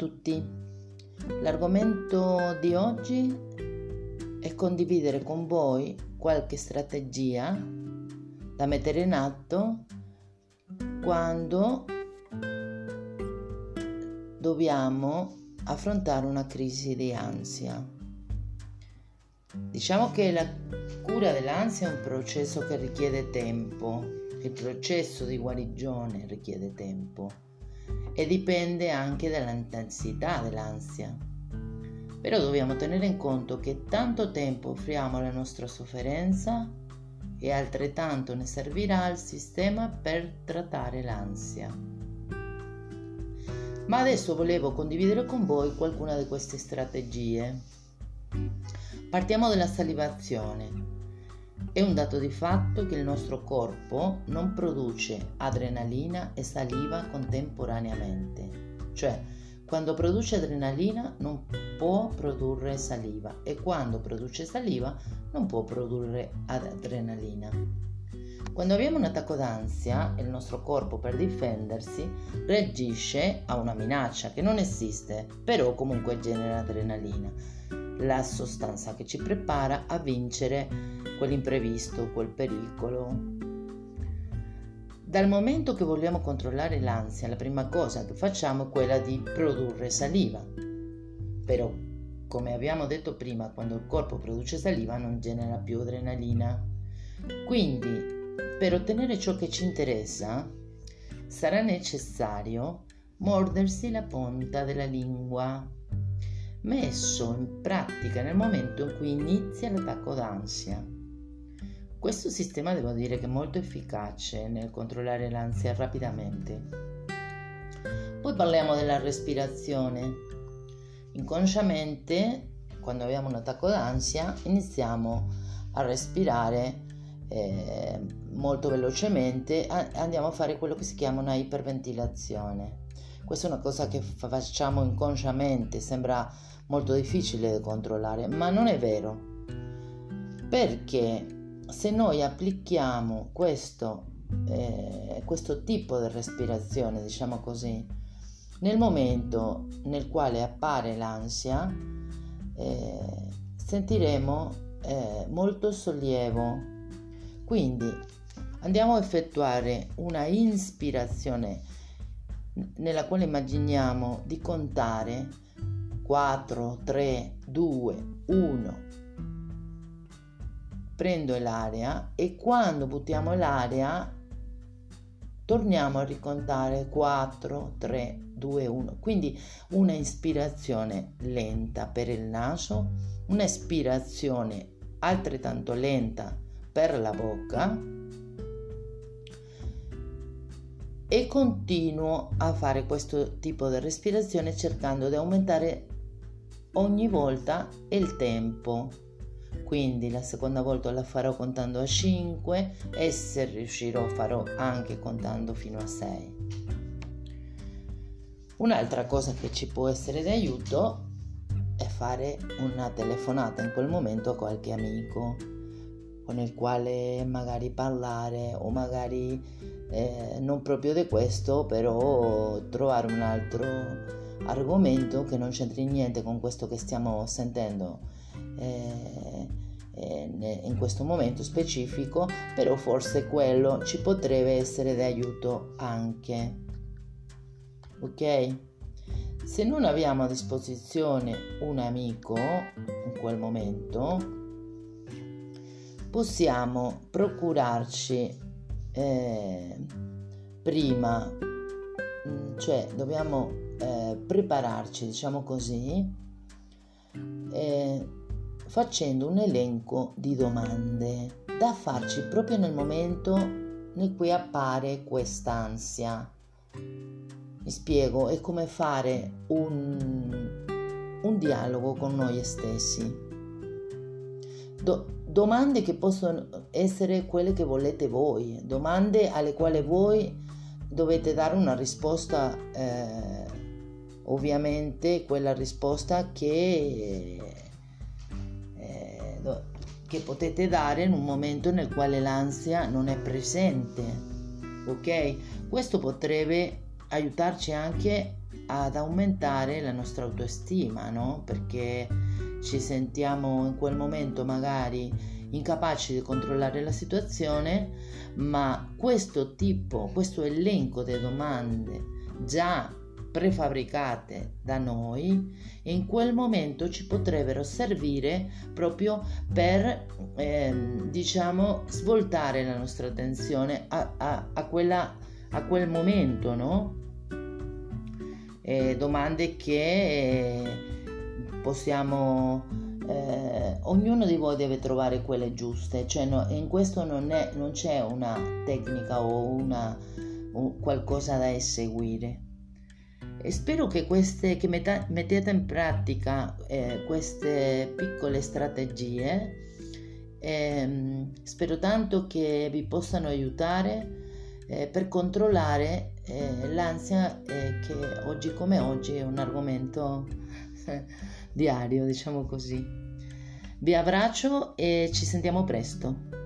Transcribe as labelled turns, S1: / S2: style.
S1: tutti, l'argomento di oggi è condividere con voi qualche strategia da mettere in atto quando dobbiamo affrontare una crisi di ansia. Diciamo che la cura dell'ansia è un processo che richiede tempo, il processo di guarigione richiede tempo e dipende anche dall'intensità dell'ansia. Però dobbiamo tenere in conto che tanto tempo offriamo alla nostra sofferenza e altrettanto ne servirà al sistema per trattare l'ansia. Ma adesso volevo condividere con voi qualcuna di queste strategie. Partiamo dalla salivazione. È un dato di fatto che il nostro corpo non produce adrenalina e saliva contemporaneamente. Cioè, quando produce adrenalina non può produrre saliva e quando produce saliva non può produrre adrenalina. Quando abbiamo un attacco d'ansia, il nostro corpo per difendersi reagisce a una minaccia che non esiste, però comunque genera adrenalina, la sostanza che ci prepara a vincere quell'imprevisto, quel pericolo. Dal momento che vogliamo controllare l'ansia, la prima cosa che facciamo è quella di produrre saliva. Però, come abbiamo detto prima, quando il corpo produce saliva non genera più adrenalina. Quindi per ottenere ciò che ci interessa sarà necessario mordersi la punta della lingua, messo in pratica nel momento in cui inizia l'attacco d'ansia. Questo sistema devo dire che è molto efficace nel controllare l'ansia rapidamente. Poi parliamo della respirazione. Inconsciamente, quando abbiamo un attacco d'ansia, iniziamo a respirare eh, molto velocemente andiamo a fare quello che si chiama una iperventilazione. Questa è una cosa che facciamo inconsciamente, sembra molto difficile da controllare, ma non è vero. Perché se noi applichiamo questo, eh, questo tipo di respirazione, diciamo così, nel momento nel quale appare l'ansia, eh, sentiremo eh, molto sollievo, quindi andiamo a effettuare una ispirazione nella quale immaginiamo di contare 4, 3, 2, 1. Prendo l'aria e quando buttiamo l'aria torniamo a ricontare 4, 3, 2, 1. Quindi una ispirazione lenta per il naso, un'espirazione altrettanto lenta per la bocca e continuo a fare questo tipo di respirazione cercando di aumentare ogni volta il tempo. Quindi la seconda volta la farò contando a 5 e se riuscirò farò anche contando fino a 6. Un'altra cosa che ci può essere d'aiuto è fare una telefonata in quel momento a qualche amico con il quale magari parlare o magari eh, non proprio di questo, però trovare un altro argomento che non c'entri niente con questo che stiamo sentendo eh, eh, in questo momento specifico, però forse quello ci potrebbe essere d'aiuto anche. Ok? Se non abbiamo a disposizione un amico in quel momento, possiamo procurarci eh, prima, mm, cioè dobbiamo eh, prepararci, diciamo così, eh, facendo un elenco di domande da farci proprio nel momento in cui appare quest'ansia. Mi spiego, è come fare un, un dialogo con noi stessi. Do, domande che possono essere quelle che volete voi, domande alle quali voi dovete dare una risposta, eh, ovviamente quella risposta che, eh, che potete dare in un momento nel quale l'ansia non è presente. Ok? Questo potrebbe aiutarci anche ad aumentare la nostra autostima, no? Perché ci sentiamo in quel momento magari incapaci di controllare la situazione, ma questo tipo, questo elenco di domande già prefabbricate da noi in quel momento ci potrebbero servire proprio per eh, diciamo svoltare la nostra attenzione a, a, a, quella, a quel momento no? Eh, domande che possiamo eh, ognuno di voi deve trovare quelle giuste. Cioè no, in questo non, è, non c'è una tecnica o una, un, qualcosa da eseguire. E spero che, queste, che metta, mettete in pratica eh, queste piccole strategie. Eh, spero tanto che vi possano aiutare eh, per controllare eh, l'ansia eh, che oggi come oggi è un argomento diario, diciamo così. Vi abbraccio e ci sentiamo presto.